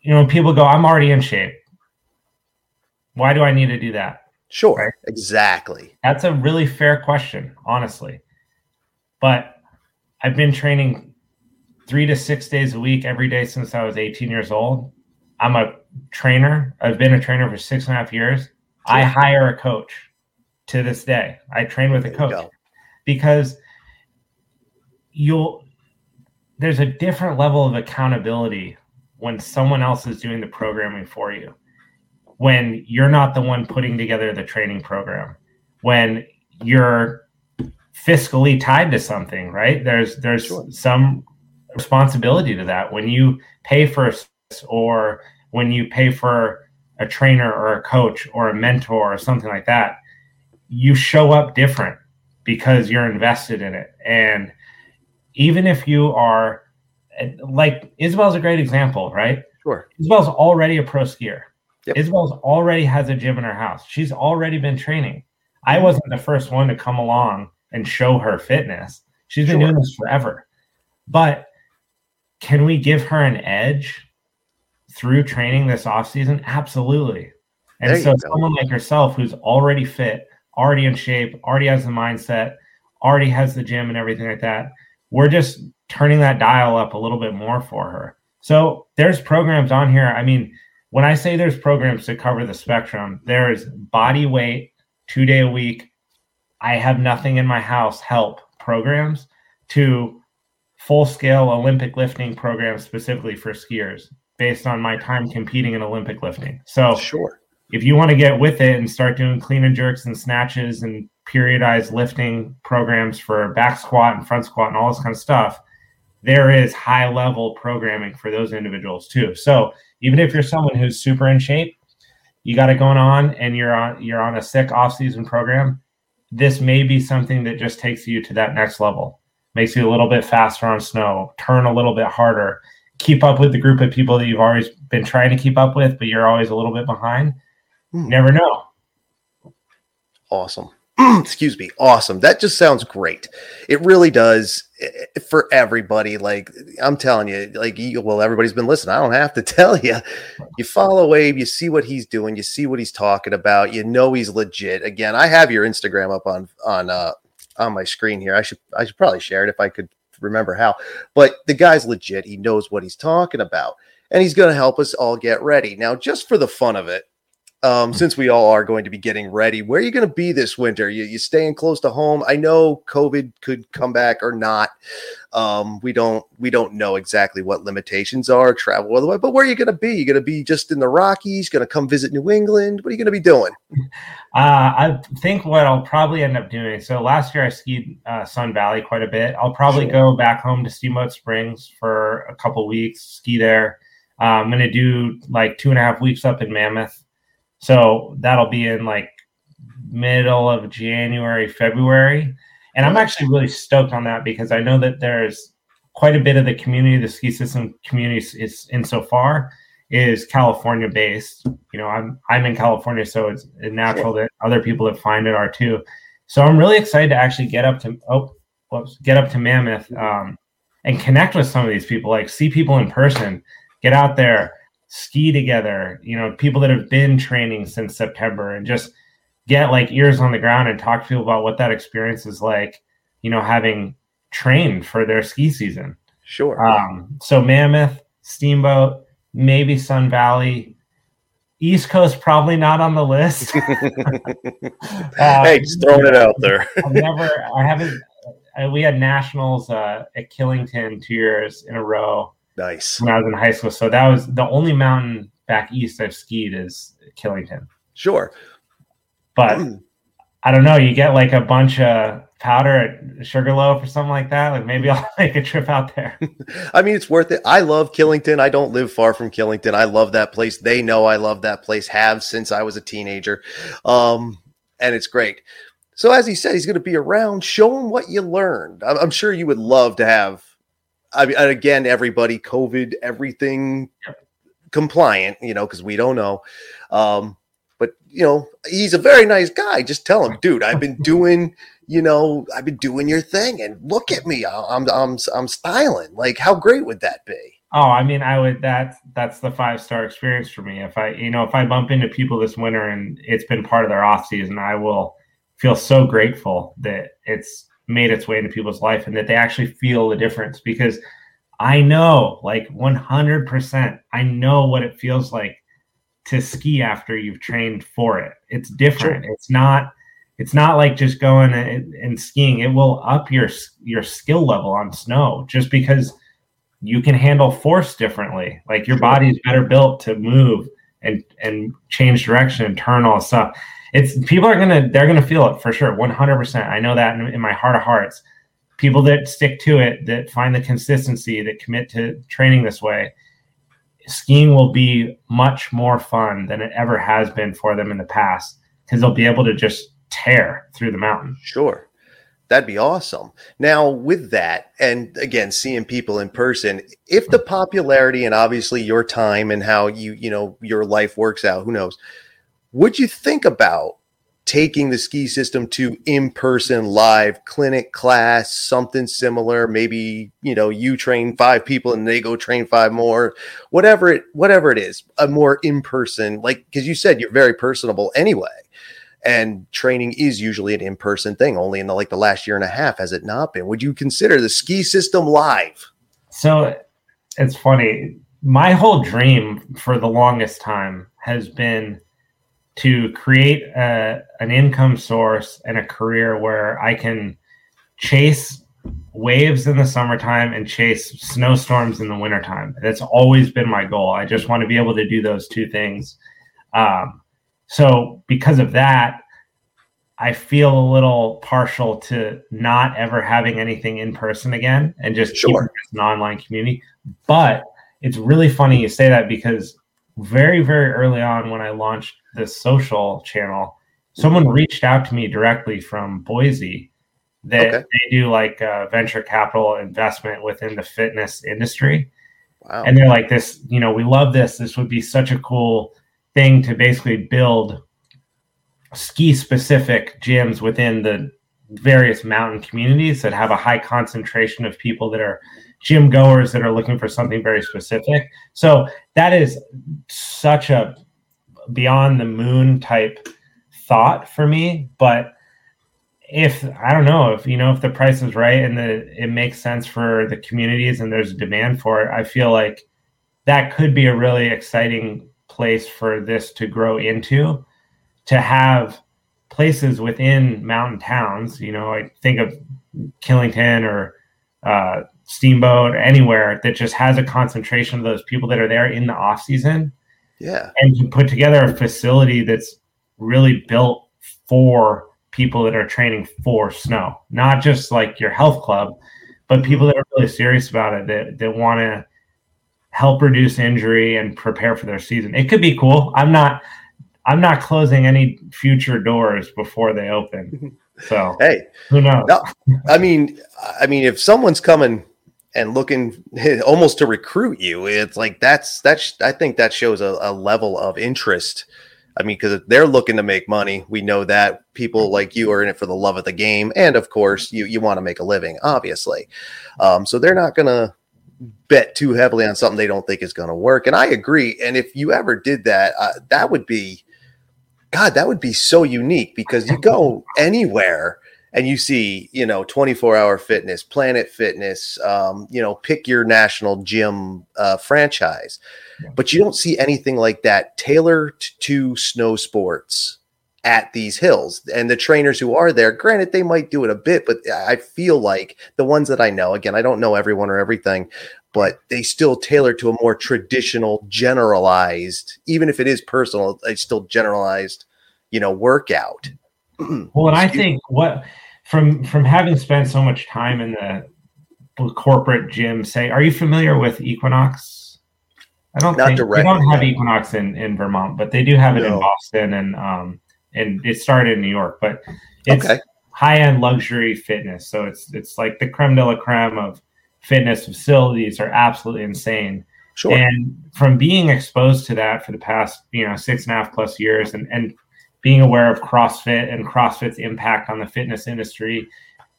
you know, people go, I'm already in shape. Why do I need to do that? Sure, right? exactly. That's a really fair question, honestly. But I've been training three to six days a week every day since I was 18 years old. I'm a trainer. I've been a trainer for six and a half years. I hire a coach to this day. I train with a coach because you'll there's a different level of accountability when someone else is doing the programming for you when you're not the one putting together the training program, when you're fiscally tied to something, right? There's there's sure. some responsibility to that. When you pay for or when you pay for a trainer or a coach or a mentor or something like that, you show up different because you're invested in it. And even if you are like Isabel's a great example, right? Sure. Isabel's already a pro skier. Yep. Isabel's already has a gym in her house. She's already been training. I wasn't the first one to come along and show her fitness. She's been sure. doing this forever. But can we give her an edge through training this off season? Absolutely. And there so someone like herself who's already fit, already in shape, already has the mindset, already has the gym and everything like that, we're just turning that dial up a little bit more for her. So there's programs on here. I mean, when I say there's programs to cover the spectrum, there is body weight, two day a week. I have nothing in my house help programs to full scale Olympic lifting programs specifically for skiers based on my time competing in Olympic lifting. So, sure. If you want to get with it and start doing clean and jerks and snatches and periodized lifting programs for back squat and front squat and all this kind of stuff, there is high level programming for those individuals too. So, even if you're someone who's super in shape, you got it going on, and you're on you're on a sick off season program. This may be something that just takes you to that next level, makes you a little bit faster on snow, turn a little bit harder, keep up with the group of people that you've always been trying to keep up with, but you're always a little bit behind. Hmm. Never know. Awesome. excuse me, awesome. That just sounds great. It really does eh, eh, for everybody. Like I'm telling you, like you, well, everybody's been listening. I don't have to tell you. You follow Abe, you see what he's doing, you see what he's talking about. You know he's legit. Again, I have your Instagram up on on uh on my screen here. I should I should probably share it if I could remember how. But the guy's legit. He knows what he's talking about, and he's going to help us all get ready. Now, just for the fun of it, um, since we all are going to be getting ready, where are you going to be this winter? You, you staying close to home? I know COVID could come back or not. Um, we don't we don't know exactly what limitations are travel otherwise. But where are you going to be? You going to be just in the Rockies? Going to come visit New England? What are you going to be doing? Uh, I think what I'll probably end up doing. So last year I skied uh, Sun Valley quite a bit. I'll probably sure. go back home to Steamboat Springs for a couple weeks, ski there. Uh, I'm going to do like two and a half weeks up in Mammoth so that'll be in like middle of January, February. And I'm actually really stoked on that because I know that there's quite a bit of the community, the ski system community is in so far is California based. You know, I'm I'm in California, so it's natural that other people that find it are too. So I'm really excited to actually get up to oh whoops, get up to Mammoth um, and connect with some of these people, like see people in person, get out there, ski together, you know, people that have been training since September and just get like ears on the ground and talk to people about what that experience is like, you know, having trained for their ski season. Sure. Um, so Mammoth, Steamboat, maybe Sun Valley, East Coast probably not on the list. um, hey, just throwing it out there. I've never, I haven't. Uh, we had nationals uh, at Killington two years in a row, Nice. When I was in high school, so that was the only mountain back east I've skied is Killington. Sure. But I don't know. You get like a bunch of powder at Sugarloaf or something like that. Like maybe I'll make a trip out there. I mean, it's worth it. I love Killington. I don't live far from Killington. I love that place. They know I love that place. Have since I was a teenager, um, and it's great. So as he said, he's going to be around. Show him what you learned. I'm sure you would love to have I mean, again, everybody, COVID, everything compliant, you know, because we don't know. Um, but you know, he's a very nice guy. Just tell him, dude, I've been doing, you know, I've been doing your thing, and look at me, I'm, I'm, I'm styling. Like, how great would that be? Oh, I mean, I would. That's that's the five star experience for me. If I, you know, if I bump into people this winter and it's been part of their off season, I will feel so grateful that it's made its way into people's life and that they actually feel the difference because I know like 100% I know what it feels like to ski after you've trained for it. It's different. Sure. It's not it's not like just going and, and, skiing. It will up your your skill level on snow just because you can handle force differently. Like your body is better built to move and and change direction and turn all stuff it's people are gonna they're gonna feel it for sure 100% i know that in, in, my heart of hearts people that stick to it that find the consistency that commit to training this way skiing will be much more fun than it ever has been for them in the past because they'll be able to just tear through the mountain sure That'd be awesome. Now, with that, and again, seeing people in person, if the popularity and obviously your time and how you, you know, your life works out, who knows? Would you think about taking the ski system to in-person live clinic class something similar? Maybe you know you train five people and they go train five more. Whatever it whatever it is a more in-person like because you said you're very personable anyway. And training is usually an in-person thing only in the like the last year and a half has it not been? Would you consider the ski system live? So it's funny. My whole dream for the longest time has been to create a, an income source and a career where I can chase waves in the summertime and chase snowstorms in the wintertime. That's always been my goal. I just want to be able to do those two things. Um, so, because of that, I feel a little partial to not ever having anything in person again and just sure. an online community. But it's really funny you say that because very, very early on when I launched this social channel, someone reached out to me directly from Boise that okay. they do like uh, venture capital investment within the fitness industry. Wow. And they're like, this, you know, we love this. This would be such a cool thing to basically build ski specific gyms within the various mountain communities that have a high concentration of people that are gym goers that are looking for something very specific. So that is such a beyond the moon type thought for me, but if I don't know if you know if the price is right and that it makes sense for the communities and there's a demand for it, I feel like that could be a really exciting place for this to grow into. To have places within mountain towns, you know, I think of Killington or uh, Steamboat anywhere that just has a concentration of those people that are there in the off season. Yeah, and to put together a facility that's really built for people that are training for snow, not just like your health club, but people that are really serious about it that, that want to help reduce injury and prepare for their season. It could be cool. I'm not I'm not closing any future doors before they open. So hey, who knows? No, I mean, I mean, if someone's coming and looking almost to recruit you, it's like that's that's. I think that shows a, a level of interest I mean, because they're looking to make money. We know that people like you are in it for the love of the game, and of course, you you want to make a living, obviously. Um, so they're not to bet too heavily on something they don't think is to work. And I agree. And if you ever did that, uh, that would be, God, that would be so unique because you go anywhere and you see, you know, 24 hour fitness, Planet Fitness, um, you know, pick your national gym uh, franchise but you don't see anything like that tailored to snow sports at these hills. And the trainers who are there, granted, they might do it a bit, but I feel like the ones that I know, again, I don't know everyone or everything, but they still tailor to a more traditional, generalized, even if it is personal, it's still generalized, you know, workout. well, and I think what from from having spent so much time in the corporate gym, say, are you familiar with Equinox? I don't Not think directly, they don't have Equinox in, in Vermont, but they do have it no. in Boston and um and it started in New York, but it's okay. high end luxury fitness. So it's it's like the creme de la creme of fitness facilities are absolutely insane. Sure. And from being exposed to that for the past, you know, six and a half plus years and, and being aware of CrossFit and CrossFit's impact on the fitness industry,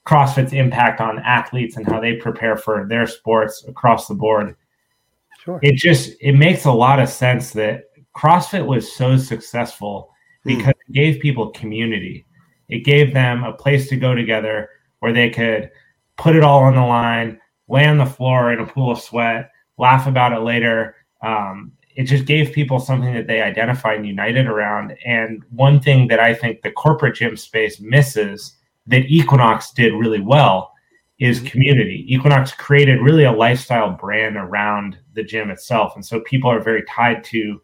CrossFit's impact on athletes and how they prepare for their sports across the board Sure. It just it makes a lot of sense that CrossFit was so successful hmm. because mm. it gave people community. It gave them a place to go together where they could put it all on the line, lay on the floor in a pool of sweat, laugh about it later. Um, it just gave people something that they identified and united around. And one thing that I think the corporate gym space misses that Equinox did really well is mm-hmm. community. Equinox created really a lifestyle brand around the gym itself. And so people are very tied to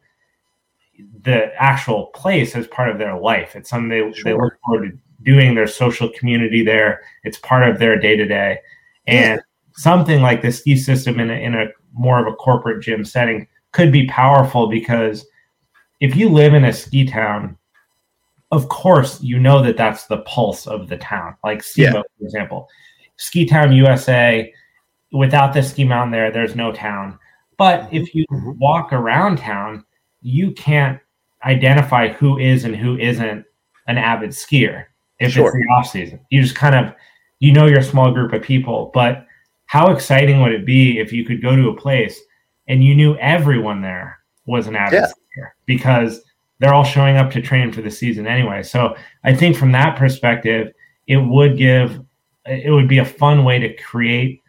the actual place as part of their life. It's something they, sure. they look forward to doing their social community there. It's part of their day to day. And something like the ski system in a, in a more of a corporate gym setting could be powerful because if you live in a ski town, of course, you know that that's the pulse of the town. Like Steamboat, yeah. for example, Ski Town USA. Without the ski mountain there, there's no town. But if you mm-hmm. walk around town, you can't identify who is and who isn't an avid skier if sure. it's the off season. You just kind of you know your small group of people, but how exciting would it be if you could go to a place and you knew everyone there was an avid yeah. skier because they're all showing up to train for the season anyway. So I think from that perspective, it would give it would be a fun way to create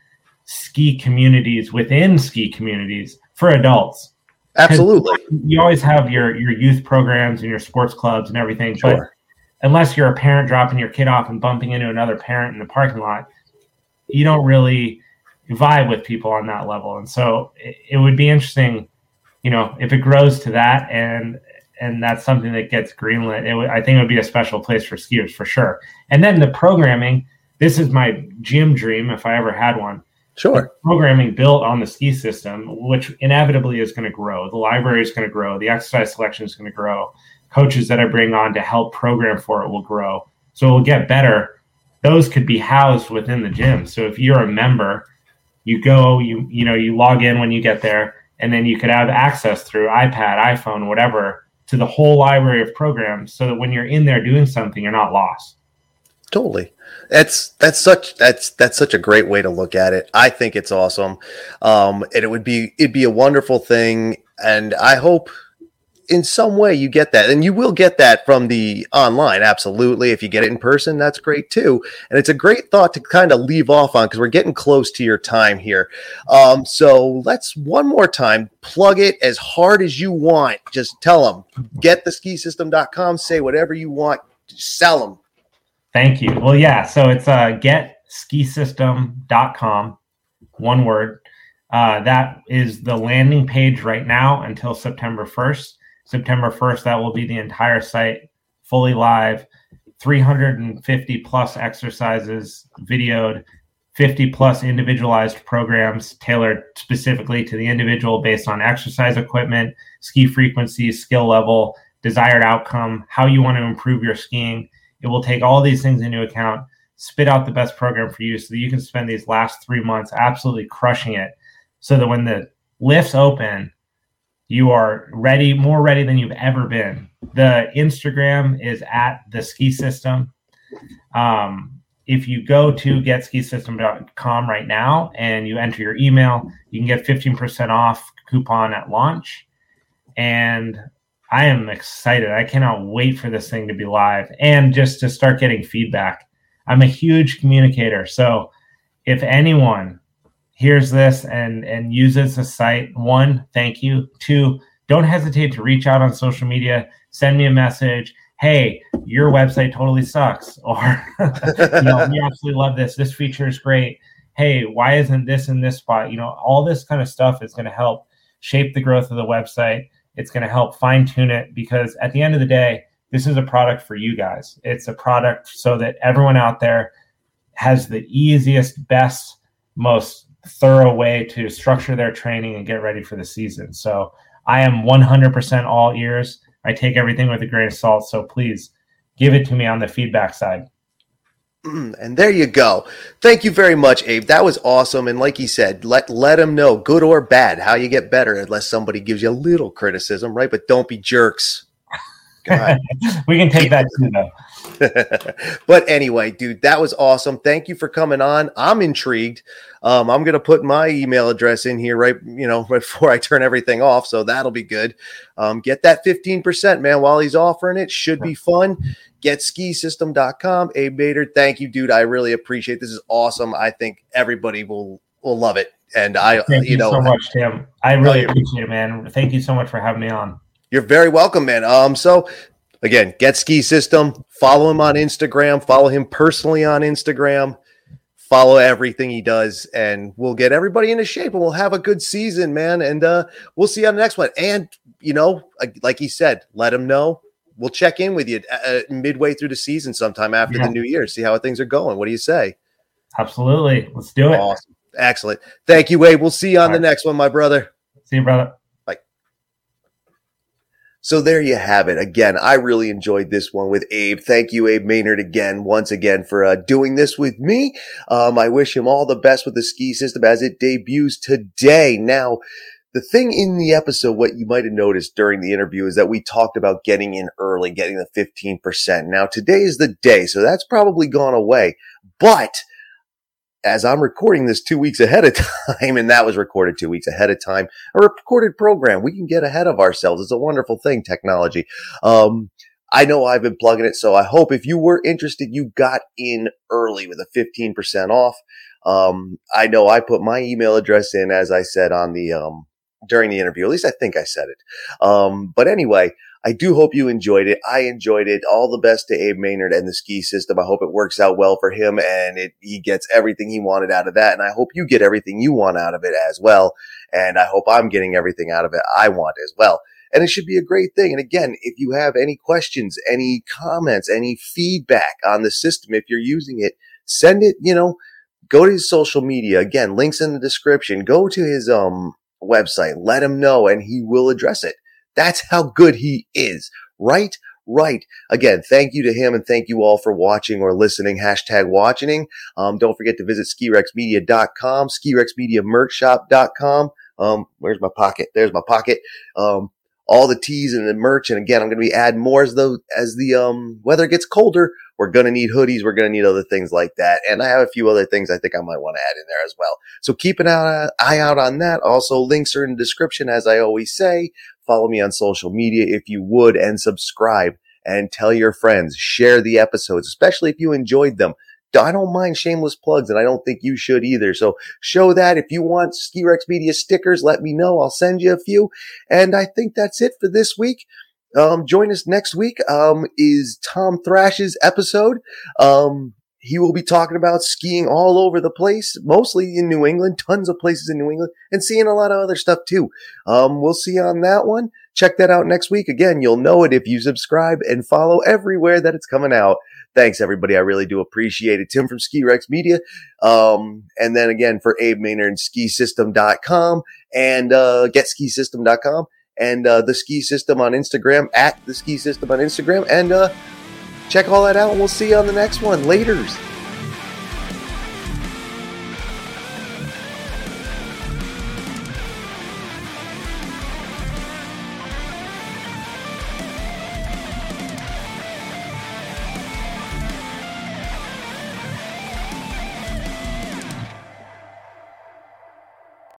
ski communities within ski communities for adults. Absolutely. You always have your your youth programs and your sports clubs and everything, sure. but unless you're a parent dropping your kid off and bumping into another parent in the parking lot, you don't really vibe with people on that level. And so it, it would be interesting, you know, if it grows to that and and that's something that gets greenlit. It w- I think it would be a special place for skiers for sure. And then the programming. This is my gym dream if I ever had one Sure. Programming built on the ski system, which inevitably is going to grow. The library is going to grow. The exercise selection is going to grow. Coaches that I bring on to help program for it will grow. So it will get better. Those could be housed within the gym. So if you're a member, you go, you you know, you log in when you get there, and then you could have access through iPad, iPhone, whatever, to the whole library of programs so that when you're in there doing something, you're not lost. Totally. That's that's such that's that's such a great way to look at it. I think it's awesome. Um and it would be it'd be a wonderful thing and I hope in some way you get that and you will get that from the online absolutely. If you get it in person that's great too. And it's a great thought to kind of leave off on because we're getting close to your time here. Um, so let's one more time plug it as hard as you want. Just tell them get the skisystem.com say whatever you want sell them thank you. Well yeah so it's uh, get skisystem.com one word. Uh, that is the landing page right now until September 1st. September 1st, that will be the entire site fully live, 350 plus exercises videoed, 50 plus individualized programs tailored specifically to the individual based on exercise equipment, ski frequency, skill level, desired outcome, how you want to improve your skiing. It will take all these things into account, spit out the best program for you so that you can spend these last three months absolutely crushing it so that when the lifts open, you are ready, more ready than you've ever been. The Instagram is at the ski system. Um, if you go to getskisystem.com right now and you enter your email, you can get 15% off coupon at launch. And I am excited. I cannot wait for this thing to be live and just to start getting feedback. I'm a huge communicator. So if anyone hears this and and uses the site, one, thank you. Two, don't hesitate to reach out on social media, send me a message. Hey, your website totally sucks, or you know, we absolutely love this. This feature is great. Hey, why isn't this in this spot? You know, all this kind of stuff is going to help shape the growth of the website. It's going to help fine tune it because at the end of the day, this is a product for you guys. It's a product so that everyone out there has the easiest, best, most thorough way to structure their training and get ready for the season. So I am 100% all ears. I take everything with a grain of salt. So please give it to me on the feedback side. Mm, and there you go. Thank you very much, Abe. That was awesome. And like he said, let let him know, good or bad, how you get better, unless somebody gives you a little criticism, right? But don't be jerks. we can take that too, though. but anyway, dude, that was awesome. Thank you for coming on. I'm intrigued. Um, I'm gonna put my email address in here right, you know, before I turn everything off, so that'll be good. Um, get that 15%, man, while he's offering it. Should be fun. Get skisystem.com. Abe Bader, thank you, dude. I really appreciate this. Is awesome. I think everybody will will love it. And I, thank you, you know, so much, Tim. I really appreciate it, man. Thank you so much for having me on. You're very welcome, man. Um, so again, get ski system. Follow him on Instagram. Follow him personally on Instagram. Follow everything he does, and we'll get everybody into shape, and we'll have a good season, man. And uh, we'll see you on the next one. And you know, like he said, let him know. We'll check in with you uh, uh, midway through the season, sometime after yeah. the new year. See how things are going. What do you say? Absolutely. Let's do it. Awesome. Excellent. Thank you, Wade. We'll see you on All the right. next one, my brother. See you, brother. So there you have it. Again, I really enjoyed this one with Abe. Thank you, Abe Maynard, again, once again, for uh, doing this with me. Um, I wish him all the best with the ski system as it debuts today. Now, the thing in the episode, what you might have noticed during the interview is that we talked about getting in early, getting the 15%. Now, today is the day, so that's probably gone away. But as I'm recording this two weeks ahead of time, and that was recorded two weeks ahead of time, a recorded program, we can get ahead of ourselves. It's a wonderful thing, technology. Um, I know I've been plugging it, so I hope if you were interested, you got in early with a 15% off. Um, I know I put my email address in, as I said on the, um, during the interview. At least I think I said it. Um, but anyway, I do hope you enjoyed it. I enjoyed it. All the best to Abe Maynard and the ski system. I hope it works out well for him and it, he gets everything he wanted out of that. And I hope you get everything you want out of it as well. And I hope I'm getting everything out of it I want as well. And it should be a great thing. And again, if you have any questions, any comments, any feedback on the system, if you're using it, send it, you know, go to his social media. Again, links in the description. Go to his, um, website. Let him know and he will address it. That's how good he is. Right? Right. Again, thank you to him and thank you all for watching or listening. Hashtag watching. Um, don't forget to visit skirexmedia.com, skirexmediamerchshop.com. Um, where's my pocket? There's my pocket. Um, all the tees and the merch. And again, I'm going to be adding more as the, as the, um, weather gets colder. We're going to need hoodies. We're going to need other things like that. And I have a few other things I think I might want to add in there as well. So keep an eye out on that. Also links are in the description, as I always say. Follow me on social media if you would and subscribe and tell your friends. Share the episodes, especially if you enjoyed them. I don't mind shameless plugs and I don't think you should either. So show that. If you want Ski Rex Media stickers, let me know. I'll send you a few. And I think that's it for this week. Um, join us next week. Um, is Tom Thrash's episode. Um, he will be talking about skiing all over the place, mostly in New England, tons of places in New England, and seeing a lot of other stuff too. Um, we'll see on that one. Check that out next week. Again, you'll know it if you subscribe and follow everywhere that it's coming out. Thanks, everybody. I really do appreciate it. Tim from Ski Rex Media. Um, and then again for Abe Maynard, skisystem.com and uh, getskisystem.com and uh, the ski system on Instagram at the ski system on Instagram. And uh, check all that out, and we'll see you on the next one. Laters.